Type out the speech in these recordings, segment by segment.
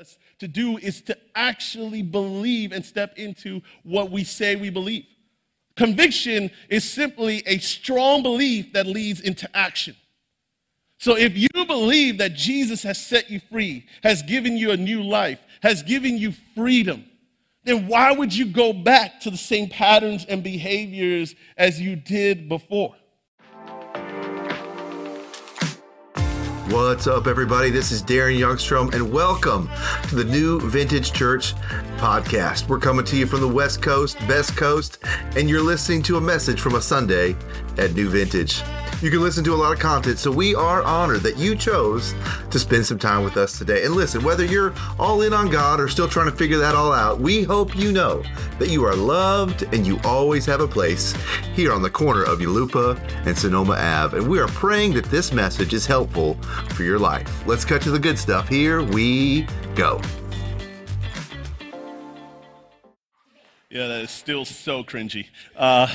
us to do is to actually believe and step into what we say we believe. Conviction is simply a strong belief that leads into action. So if you believe that Jesus has set you free, has given you a new life, has given you freedom, then why would you go back to the same patterns and behaviors as you did before? What's up, everybody? This is Darren Youngstrom, and welcome to the New Vintage Church podcast. We're coming to you from the West Coast, Best Coast, and you're listening to a message from a Sunday at New Vintage. You can listen to a lot of content, so we are honored that you chose to spend some time with us today. And listen, whether you're all in on God or still trying to figure that all out, we hope you know that you are loved and you always have a place here on the corner of Yulupa and Sonoma Ave. And we are praying that this message is helpful for your life. Let's cut to the good stuff. Here we go. Yeah, that is still so cringy. Uh,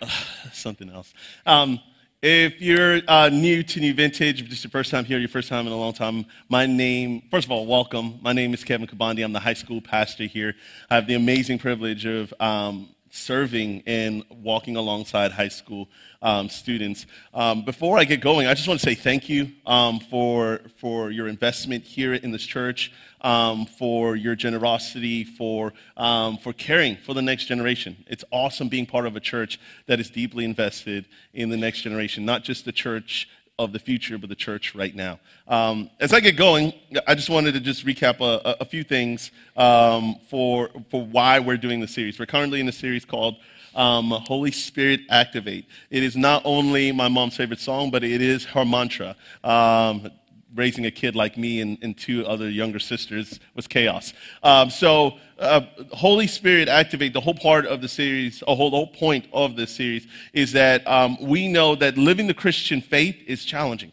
something else. Um, if you're uh, new to New Vintage, if this is your first time here, your first time in a long time, my name, first of all, welcome. My name is Kevin Kubandi. I'm the high school pastor here. I have the amazing privilege of um, serving and walking alongside high school um, students. Um, before I get going, I just want to say thank you um, for, for your investment here in this church, um, for your generosity, for, um, for caring for the next generation. It's awesome being part of a church that is deeply invested in the next generation, not just the church of the future, but the church right now. Um, as I get going, I just wanted to just recap a, a few things um, for, for why we're doing the series. We're currently in a series called um, Holy Spirit Activate. It is not only my mom's favorite song, but it is her mantra. Um, raising a kid like me and, and, two other younger sisters was chaos. Um, so, uh, Holy Spirit Activate, the whole part of the series, a whole, the whole point of this series is that um, we know that living the Christian faith is challenging.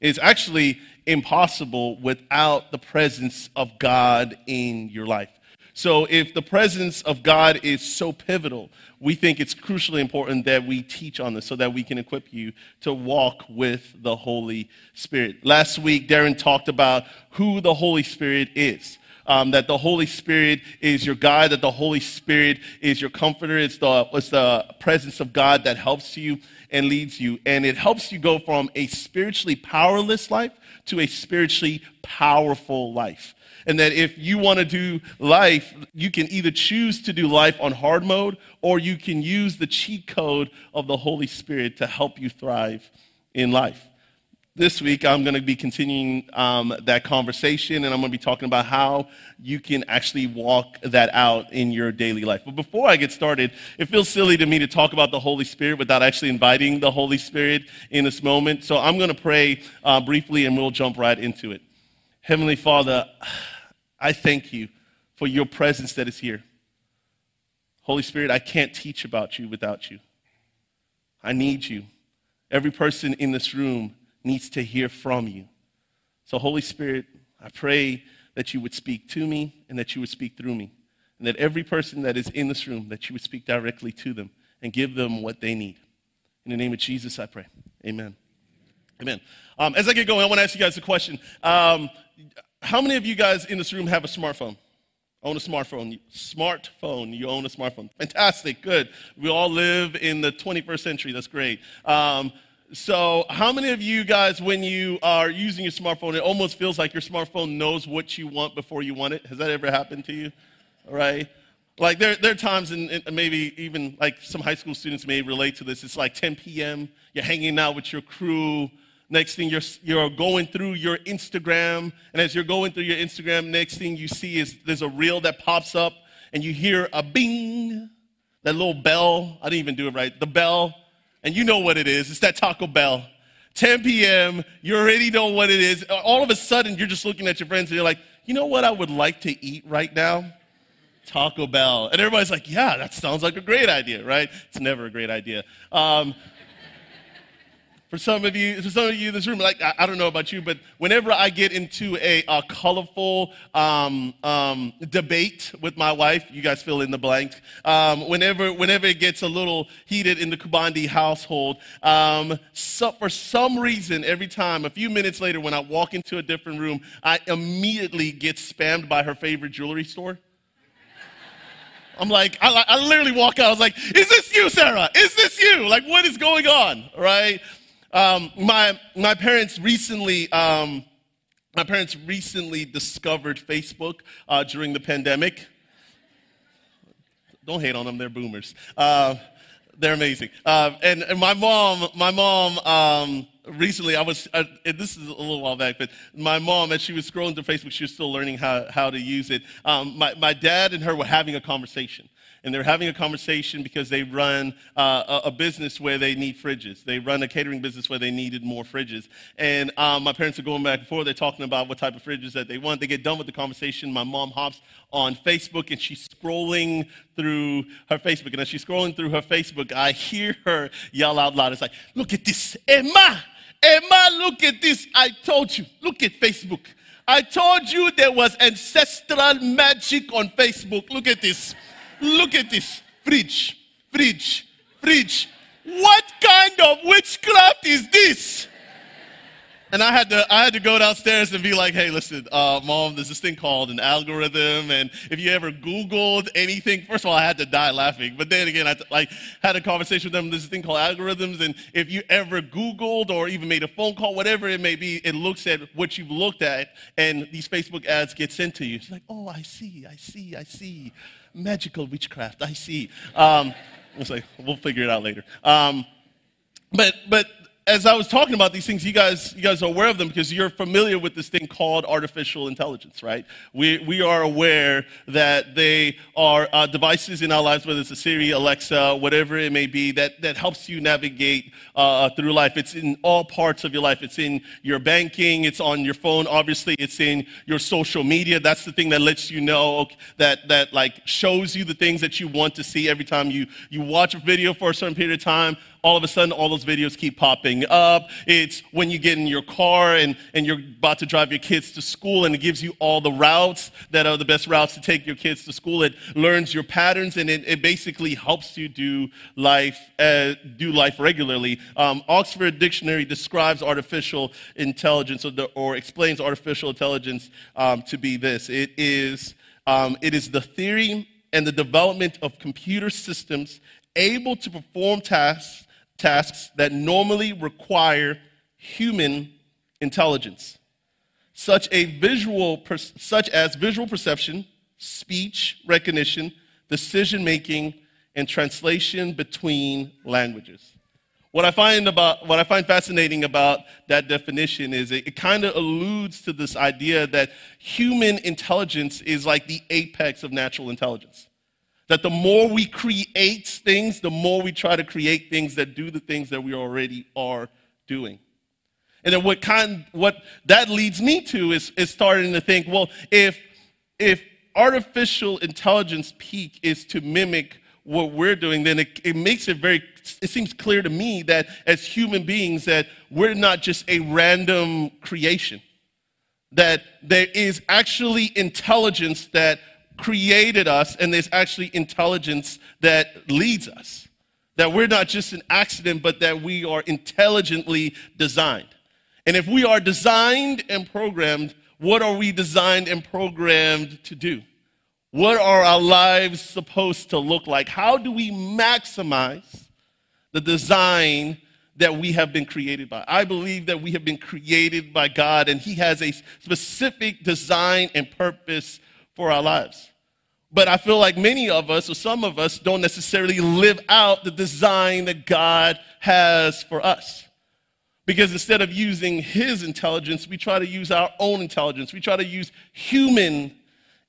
It's actually impossible without the presence of God in your life. So, if the presence of God is so pivotal, we think it's crucially important that we teach on this so that we can equip you to walk with the Holy Spirit. Last week, Darren talked about who the Holy Spirit is. Um, that the Holy Spirit is your guide, that the Holy Spirit is your comforter. It's the, it's the presence of God that helps you and leads you. And it helps you go from a spiritually powerless life to a spiritually powerful life and that if you want to do life, you can either choose to do life on hard mode or you can use the cheat code of the Holy Spirit to help you thrive in life. This week, I'm going to be continuing um, that conversation, and I'm going to be talking about how you can actually walk that out in your daily life. But before I get started, it feels silly to me to talk about the Holy Spirit without actually inviting the Holy Spirit in this moment. So I'm going to pray uh, briefly, and we'll jump right into it. Heavenly Father, I thank you for your presence that is here. Holy Spirit, I can't teach about you without you. I need you. Every person in this room needs to hear from you. So, Holy Spirit, I pray that you would speak to me and that you would speak through me. And that every person that is in this room, that you would speak directly to them and give them what they need. In the name of Jesus, I pray. Amen. Amen. Um, as I get going, I want to ask you guys a question. Um, how many of you guys in this room have a smartphone? Own a smartphone. Smartphone. You own a smartphone. Fantastic. Good. We all live in the 21st century. That's great. Um, so, how many of you guys, when you are using your smartphone, it almost feels like your smartphone knows what you want before you want it? Has that ever happened to you? All right. Like, there, there are times, and maybe even like some high school students may relate to this. It's like 10 p.m., you're hanging out with your crew, Next thing you're, you're going through your Instagram, and as you're going through your Instagram, next thing you see is there's a reel that pops up, and you hear a bing, that little bell. I didn't even do it right. The bell, and you know what it is. It's that Taco Bell. 10 p.m., you already know what it is. All of a sudden, you're just looking at your friends, and you're like, you know what I would like to eat right now? Taco Bell. And everybody's like, yeah, that sounds like a great idea, right? It's never a great idea. Um, For some of you, for some of you in this room, like I, I don't know about you, but whenever I get into a, a colorful um, um, debate with my wife, you guys fill in the blank. Um, whenever, whenever it gets a little heated in the Kubandi household, um, so for some reason, every time, a few minutes later, when I walk into a different room, I immediately get spammed by her favorite jewelry store. I'm like, I, I literally walk out. I was like, "Is this you, Sarah? Is this you? Like, what is going on?" Right? Um, my, my parents recently, um, my parents recently discovered Facebook uh, during the pandemic. Don't hate on them; they're boomers. Uh, they're amazing. Uh, and, and, my mom, my mom. Um, recently, I was. Uh, this is a little while back, but my mom, as she was scrolling through Facebook, she was still learning how how to use it. Um, my my dad and her were having a conversation and they're having a conversation because they run uh, a, business where they need fridges. They run a catering business where they needed more fridges. And um, my parents are going back and forth. They're talking about what type of fridges that they want. They get done with the conversation. My mom hops on Facebook and she's scrolling through her Facebook. And as she's scrolling through her Facebook, I hear her yell out loud. It's like, look at this, Emma, Emma, look at this. I told you, look at Facebook. I told you there was ancestral magic on Facebook. Look at this. Look at this fridge, fridge, fridge. What kind of witchcraft is this? And I had to, I had to go downstairs and be like, hey, listen, uh, mom, there's this thing called an algorithm. And if you ever Googled anything, first of all, I had to die laughing. But then again, I like, had a conversation with them. There's this thing called algorithms. And if you ever Googled or even made a phone call, whatever it may be, it looks at what you've looked at. And these Facebook ads get sent to you. It's like, oh, I see, I see, I see magical witchcraft. I see. Um, we'll figure it out later. Um, but but as I was talking about these things, you guys, you guys are aware of them because you're familiar with this thing called artificial intelligence, right? We, we are aware that they are uh, devices in our lives, whether it's a Siri, Alexa, whatever it may be, that, that helps you navigate uh, through life. It's in all parts of your life. It's in your banking, it's on your phone, obviously, it's in your social media. That's the thing that lets you know that, that like shows you the things that you want to see every time you, you watch a video for a certain period of time all of a sudden all those videos keep popping up. It's when you get in your car and, and you're about to drive your kids to school and it gives you all the routes that are the best routes to take your kids to school. It learns your patterns and it, it basically helps you do life, uh, do life regularly. Um, Oxford Dictionary describes artificial intelligence or, the, or explains artificial intelligence um, to be this. It is, um, it is the theory and the development of computer systems able to perform tasks tasks that normally require human intelligence, such, a visual, such as visual perception, speech recognition, decision making, and translation between languages. What I find about what I find fascinating about that definition is it, it kind of alludes to this idea that human intelligence is like the apex of natural intelligence. That the more we create things, the more we try to create things that do the things that we already are doing. And then what kind what that leads me to is, is starting to think, well, if if artificial intelligence peak is to mimic what we're doing, then it, it makes it very it seems clear to me that as human beings that we're not just a random creation. That there is actually intelligence that created us, and there's actually intelligence that leads us. That we're not just an accident, but that we are intelligently designed. And if we are designed and programmed, what are we designed and programmed to do? What are our lives supposed to look like? How do we maximize the design that we have been created by? I believe that we have been created by God, and He has a specific design and purpose for our lives. But I feel like many of us, or some of us, don't necessarily live out the design that God has for us. Because instead of using His intelligence, we try to use our own intelligence. We try to use human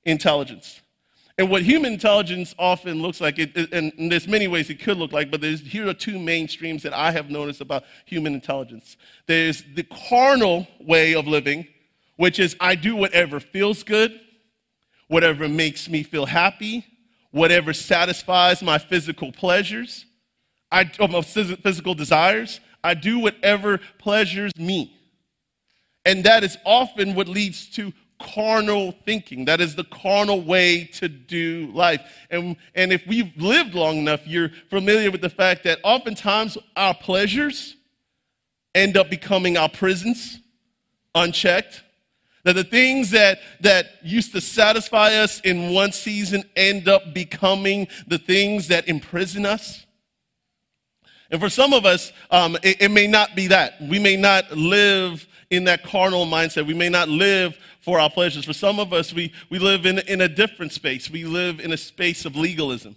intelligence. And what human intelligence often looks like, it, and there's many ways it could look like, but here are two main streams that I have noticed about human intelligence. There's the carnal way of living, which is I do whatever feels good, whatever makes me feel happy, whatever satisfies my physical pleasures, I, my physical desires. I do whatever pleasures me. And that is often what leads to carnal thinking. That is the carnal way to do life. And, and if we've lived long enough, you're familiar with the fact that oftentimes our pleasures end up becoming our prisons unchecked. That the things that, that used to satisfy us in one season end up becoming the things that imprison us. And for some of us, um, it, it may not be that. We may not live in that carnal mindset. We may not live for our pleasures. For some of us, we, we live in, in a different space. We live in a space of legalism.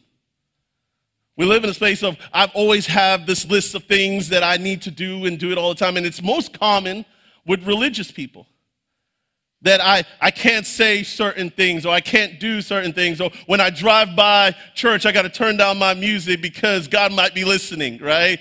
We live in a space of, I've always have this list of things that I need to do and do it all the time. And it's most common with religious people. That I, I can't say certain things or I can't do certain things. Or when I drive by church, I got to turn down my music because God might be listening, right?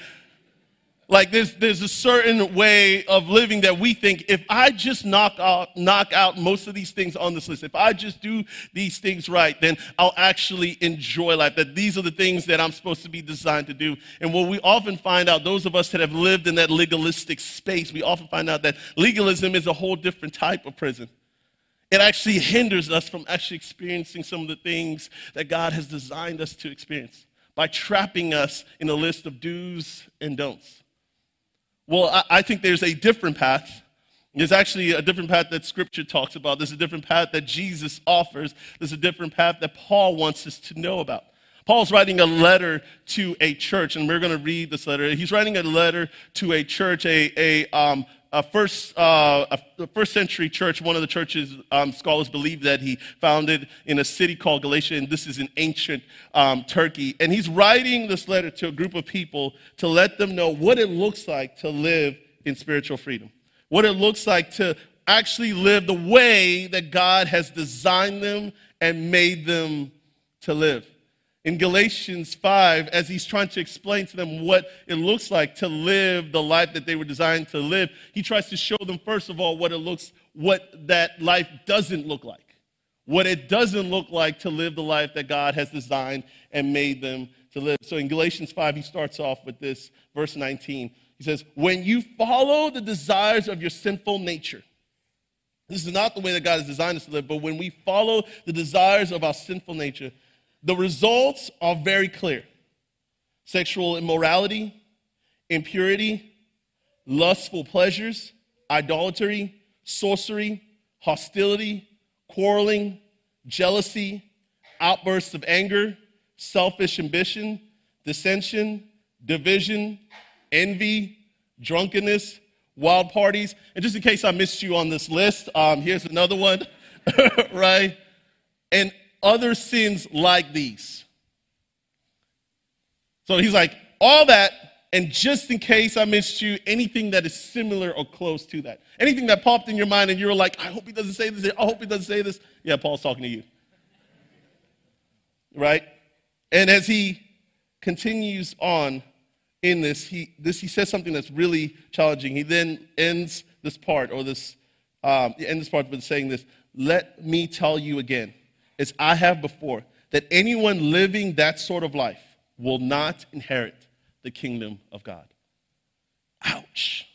Like there's, there's a certain way of living that we think if I just knock out, knock out most of these things on this list, if I just do these things right, then I'll actually enjoy life. That these are the things that I'm supposed to be designed to do. And what we often find out, those of us that have lived in that legalistic space, we often find out that legalism is a whole different type of prison. It actually hinders us from actually experiencing some of the things that God has designed us to experience by trapping us in a list of do's and don'ts. Well, I, I think there's a different path. There's actually a different path that Scripture talks about. There's a different path that Jesus offers. There's a different path that Paul wants us to know about. Paul's writing a letter to a church, and we're going to read this letter. He's writing a letter to a church, a, a, um, a first, uh, a first century church, one of the churches um, scholars believe that he founded in a city called Galatia, and this is in ancient um, Turkey. And he's writing this letter to a group of people to let them know what it looks like to live in spiritual freedom, what it looks like to actually live the way that God has designed them and made them to live in Galatians 5 as he's trying to explain to them what it looks like to live the life that they were designed to live. He tries to show them, first of all, what it looks, what that life doesn't look like. What it doesn't look like to live the life that God has designed and made them to live. So in Galatians 5, he starts off with this, verse 19. He says, When you follow the desires of your sinful nature, this is not the way that God has designed us to live, but when we follow the desires of our sinful nature, the results are very clear sexual immorality, impurity, lustful pleasures, idolatry, sorcery, hostility, quarreling, jealousy, outbursts of anger, selfish ambition, dissension, division, envy, drunkenness, wild parties. And just in case I missed you on this list, um, here's another one, right? And other sins like these. So he's like, all that, and just in case I missed you, anything that is similar or close to that. Anything that popped in your mind and you were like, I hope he doesn't say this, I hope he doesn't say this. Yeah, Paul's talking to you. Right? And as he continues on in this, he, this, he says something that's really challenging. He then ends this part, or this, um, ends this part with saying this, let me tell you again as I have before, that anyone living that sort of life will not inherit the kingdom of God. Ouch.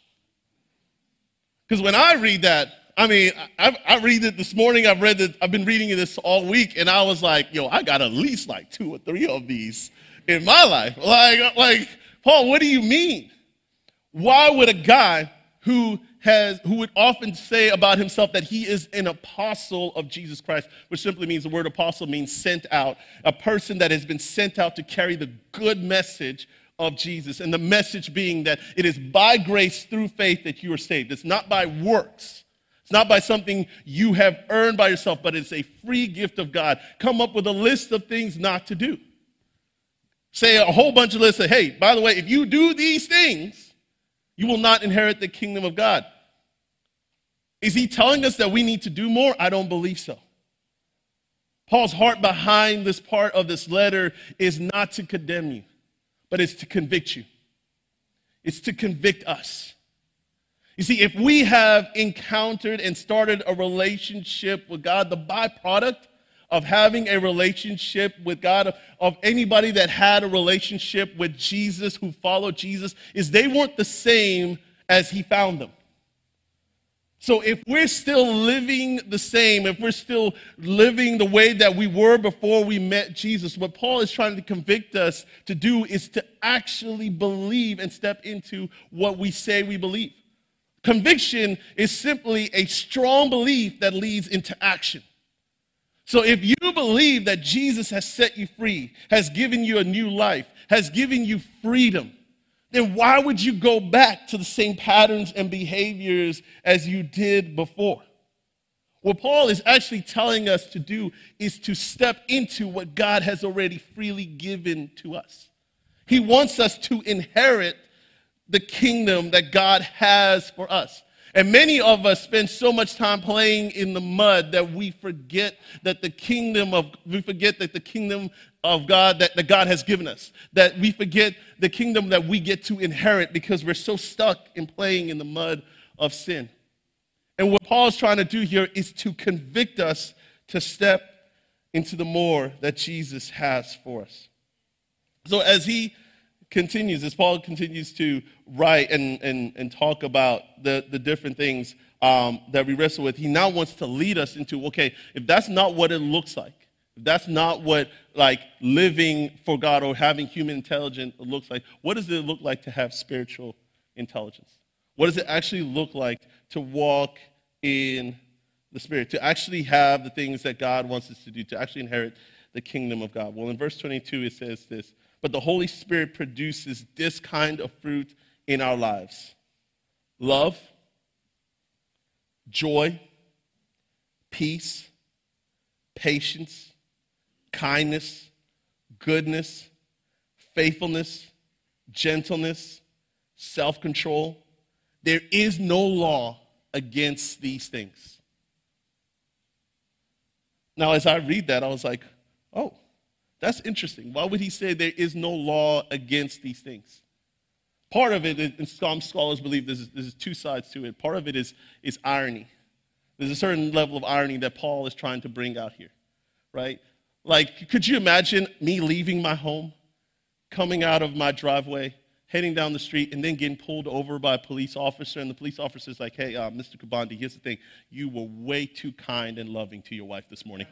Because when I read that, I mean, I, I, read it this morning. I've read it. I've been reading this all week, and I was like, "Yo, I got at least like two or three of these in my life." Like, like Paul, what do you mean? Why would a guy who has, who would often say about himself that he is an apostle of Jesus Christ, which simply means the word apostle means sent out, a person that has been sent out to carry the good message of Jesus. And the message being that it is by grace through faith that you are saved. It's not by works. It's not by something you have earned by yourself, but it's a free gift of God. Come up with a list of things not to do. Say a whole bunch of lists of, hey, by the way, if you do these things, you will not inherit the kingdom of God. Is he telling us that we need to do more? I don't believe so. Paul's heart behind this part of this letter is not to condemn you, but it's to convict you. It's to convict us. You see, if we have encountered and started a relationship with God, the byproduct of having a relationship with God, of, of anybody that had a relationship with Jesus, who followed Jesus, is they weren't the same as he found them. So if we're still living the same, if we're still living the way that we were before we met Jesus, what Paul is trying to convict us to do is to actually believe and step into what we say we believe. Conviction is simply a strong belief that leads into action. So if you believe that Jesus has set you free, has given you a new life, has given you freedom, then why would you go back to the same patterns and behaviors as you did before? What Paul is actually telling us to do is to step into what God has already freely given to us. He wants us to inherit the kingdom that God has for us. And many of us spend so much time playing in the mud that we forget that the kingdom of we forget that the kingdom of God that, that God has given us. That we forget the kingdom that we get to inherit because we're so stuck in playing in the mud of sin. And what Paul's trying to do here is to convict us to step into the more that Jesus has for us. So as he continues, as Paul continues to write and, and, and talk about the, the different things um, that we wrestle with, he now wants to lead us into okay, if that's not what it looks like, if that's not what like living for God or having human intelligence looks like, what does it look like to have spiritual intelligence? What does it actually look like to walk in the Spirit, to actually have the things that God wants us to do, to actually inherit the kingdom of God? Well, in verse 22, it says this but the Holy Spirit produces this kind of fruit in our lives love, joy, peace, patience, kindness, goodness, faithfulness, gentleness, self control. There is no law against these things. Now, as I read that, I was like, oh, that's interesting. Why would he say there is no law against these things? Part of it, and some scholars believe there's, two sides to it. Part of it is, is irony. There's a certain level of irony that Paul is trying to bring out here, right? Like, could you imagine me leaving my home, coming out of my driveway, heading down the street, and then getting pulled over by a police officer? And the police officer is like, hey, uh, Mr. Kubandi, here's the thing. You were way too kind and loving to your wife this morning.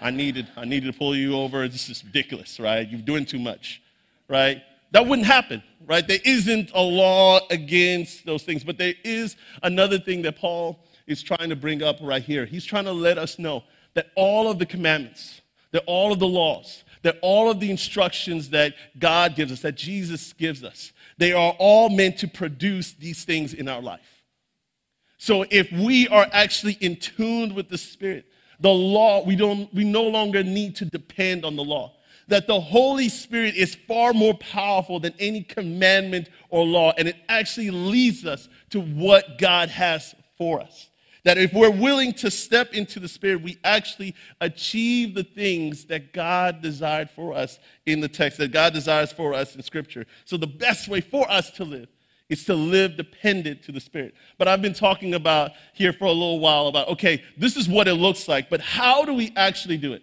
I needed, I needed to pull you over. This is ridiculous, right? You're doing too much, right? That wouldn't happen, right? There isn't a law against those things. But there is another thing that Paul is trying to bring up right here. He's trying to let us know that all of the commandments, that all of the laws, that all of the instructions that God gives us, that Jesus gives us, they are all meant to produce these things in our life. So if we are actually in tune with the Spirit, the law, we, don't, we no longer need to depend on the law. That the Holy Spirit is far more powerful than any commandment or law, and it actually leads us to what God has for us. That if we're willing to step into the Spirit, we actually achieve the things that God desired for us in the text, that God desires for us in Scripture. So, the best way for us to live is to live dependent to the Spirit. But I've been talking about here for a little while about, okay, this is what it looks like, but how do we actually do it?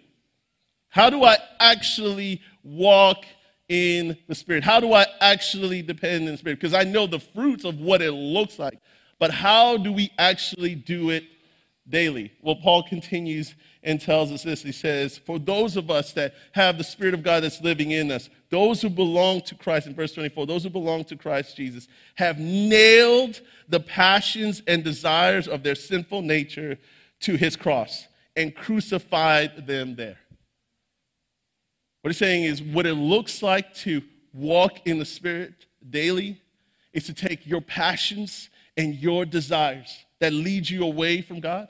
How do I actually walk in the Spirit? How do I actually depend in the Spirit? Because I know the fruits of what it looks like, but how do we actually do it daily? Well, Paul continues and tells us this. He says, For those of us that have the Spirit of God that's living in us, those who belong to Christ, in verse 24, those who belong to Christ Jesus have nailed the passions and desires of their sinful nature to his cross and crucified them there. What he's saying is, what it looks like to walk in the Spirit daily is to take your passions and your desires that lead you away from God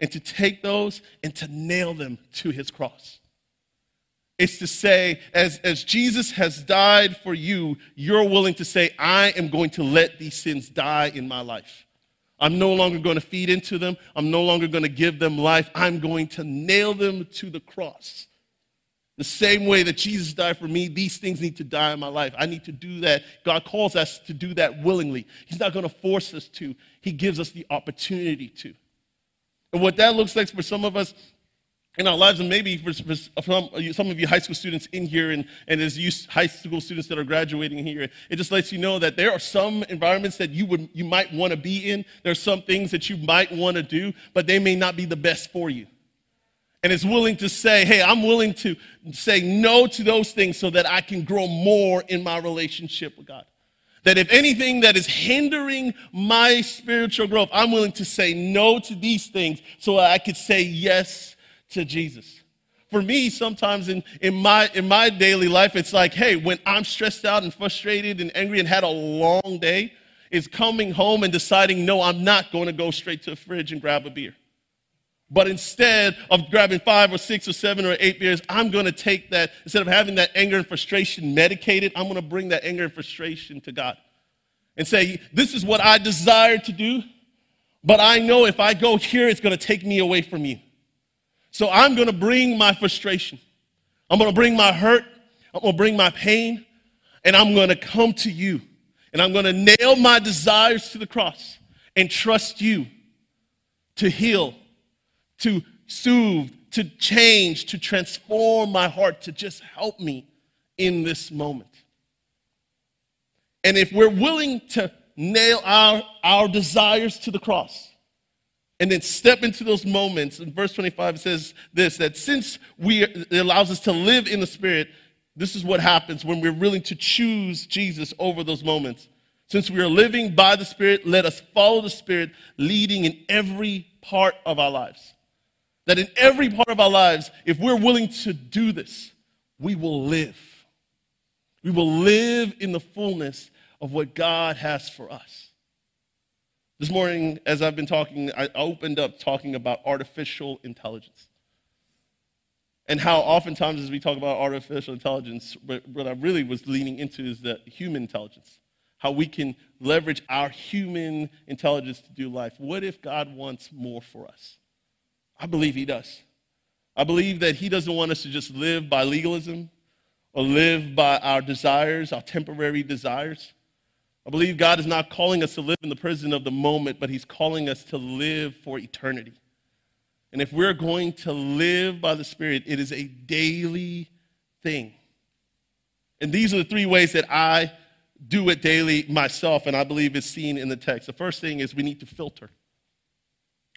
and to take those and to nail them to his cross. It's to say, as, as Jesus has died for you, you're willing to say, I am going to let these sins die in my life. I'm no longer going to feed into them. I'm no longer going to give them life. I'm going to nail them to the cross. The same way that Jesus died for me, these things need to die in my life. I need to do that. God calls us to do that willingly. He's not going to force us to, He gives us the opportunity to. And what that looks like for some of us in our lives, and maybe for, for some, some, of you high school students in here, and, and as you high school students that are graduating here, it just lets you know that there are some environments that you would you might want to be in. There are some things that you might want to do, but they may not be the best for you. And it's willing to say, hey, I'm willing to say no to those things so that I can grow more in my relationship with God. That if anything that is hindering my spiritual growth, I'm willing to say no to these things so I could say yes to Jesus. For me, sometimes in, in, my, in my daily life, it's like, hey, when I'm stressed out and frustrated and angry and had a long day, is coming home and deciding, no, I'm not going to go straight to the fridge and grab a beer. But instead of grabbing five or six or seven or eight beers, I'm going to take that, instead of having that anger and frustration medicated, I'm going to bring that anger and frustration to God and say, This is what I desire to do, but I know if I go here, it's going to take me away from you. So I'm going to bring my frustration. I'm going to bring my hurt. I'm going to bring my pain. And I'm going to come to you. And I'm going to nail my desires to the cross and trust you to heal, to soothe, to change, to transform my heart, to just help me in this moment. And if we're willing to nail our, our desires to the cross, and then step into those moments. In verse 25, it says this that since we, it allows us to live in the Spirit, this is what happens when we're willing to choose Jesus over those moments. Since we are living by the Spirit, let us follow the Spirit, leading in every part of our lives. That in every part of our lives, if we're willing to do this, we will live. We will live in the fullness of what God has for us. This morning, as I've been talking, I opened up talking about artificial intelligence. And how oftentimes, as we talk about artificial intelligence, what I really was leaning into is the human intelligence. How we can leverage our human intelligence to do life. What if God wants more for us? I believe He does. I believe that He doesn't want us to just live by legalism or live by our desires, our temporary desires. I believe God is not calling us to live in the prison of the moment, but He's calling us to live for eternity. And if we're going to live by the Spirit, it is a daily thing. And these are the three ways that I do it daily myself, and I believe is seen in the text. The first thing is we need to filter.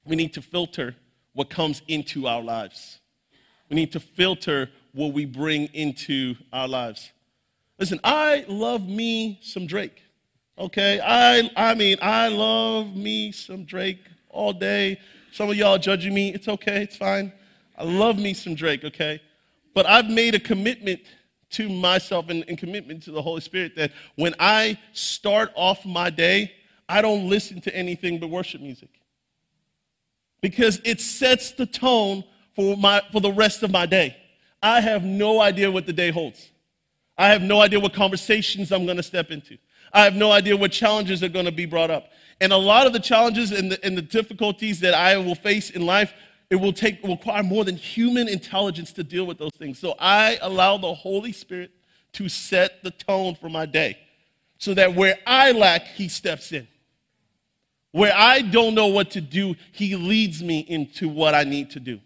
We need to filter what comes into our lives. We need to filter what we bring into our lives. Listen, I love me some Drake. Okay, I I mean I love me some Drake all day. Some of y'all judging me. It's okay. It's fine. I love me some Drake. Okay, but I've made a commitment to myself and, and commitment to the Holy Spirit that when I start off my day, I don't listen to anything but worship music because it sets the tone for my for the rest of my day. I have no idea what the day holds. I have no idea what conversations I'm going to step into. I have no idea what challenges are going to be brought up. And a lot of the challenges and the, and the difficulties that I will face in life, it will take require more than human intelligence to deal with those things. So I allow the Holy Spirit to set the tone for my day so that where I lack, He steps in. Where I don't know what to do, He leads me into what I need to do.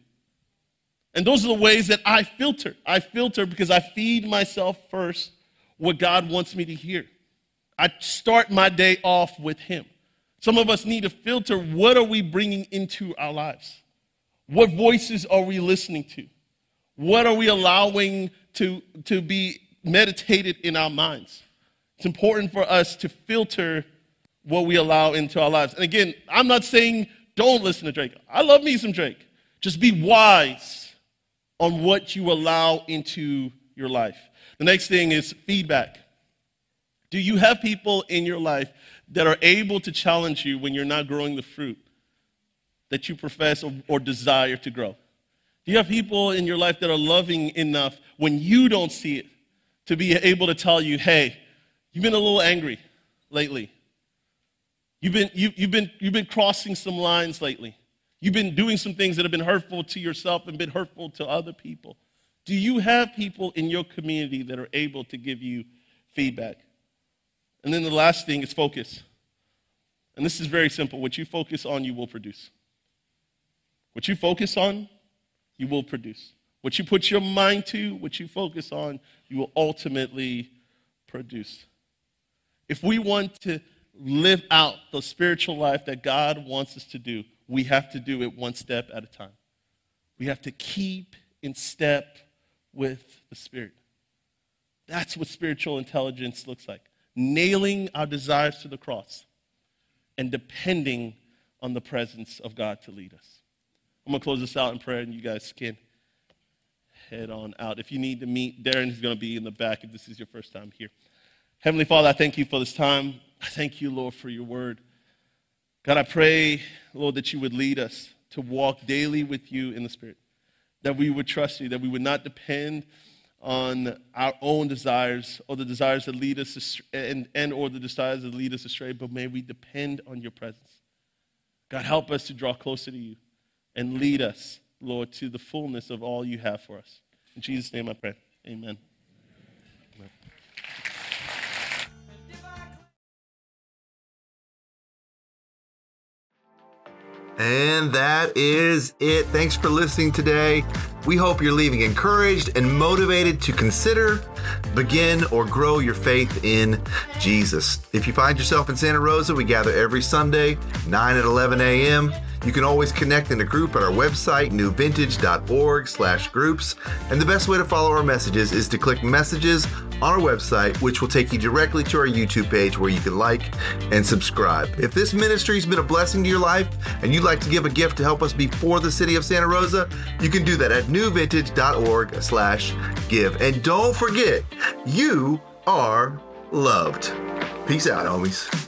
And those are the ways that I filter. I filter because I feed myself first what God wants me to hear. I start my day off with Him. Some of us need to filter what are we bringing into our lives? What voices are we listening to? What are we allowing to, to be meditated in our minds? It's important for us to filter what we allow into our lives. And again, I'm not saying don't listen to Drake. I love me some Drake. Just be wise on what you allow into your life. The next thing is feedback. Do you have people in your life that are able to challenge you when you're not growing the fruit that you profess or, or, desire to grow? Do you have people in your life that are loving enough when you don't see it to be able to tell you, hey, you've been a little angry lately? You've been, you, you've, been, you've been crossing some lines lately. You've been doing some things that have been hurtful to yourself and been hurtful to other people. Do you have people in your community that are able to give you feedback? And then the last thing is focus. And this is very simple. What you focus on, you will produce. What you focus on, you will produce. What you put your mind to, what you focus on, you will ultimately produce. If we want to live out the spiritual life that God wants us to do, we have to do it one step at a time. We have to keep in step with the Spirit. That's what spiritual intelligence looks like nailing our desires to the cross and depending on the presence of God to lead us. I'm going to close this out in prayer, and you guys can head on out. If you need to meet, Darren is going to be in the back if this is your first time here. Heavenly Father, I thank you for this time. I thank you, Lord, for your word. God, I pray, Lord, that you would lead us to walk daily with you in the Spirit, that we would trust you, that we would not depend on our own desires or the desires that lead us astray, and, and or the desires that lead us astray, but may we depend on your presence. God, help us to draw closer to you and lead us, Lord, to the fullness of all you have for us. In Jesus' name I pray. Amen. And that is it. Thanks for listening today. We hope you're leaving encouraged and motivated to consider, begin, or grow your faith in Jesus. If you find yourself in Santa Rosa, we gather every Sunday, 9 at 11 a.m. You can always connect in a group at our website, newvintage.org slash groups. And the best way to follow our messages is to click messages on our website, which will take you directly to our YouTube page where you can like and subscribe. If this ministry has been a blessing to your life and you'd like to give a gift to help us be for the city of Santa Rosa, you can do that at newvintage.org slash give. And don't forget, you are loved. Peace out, homies.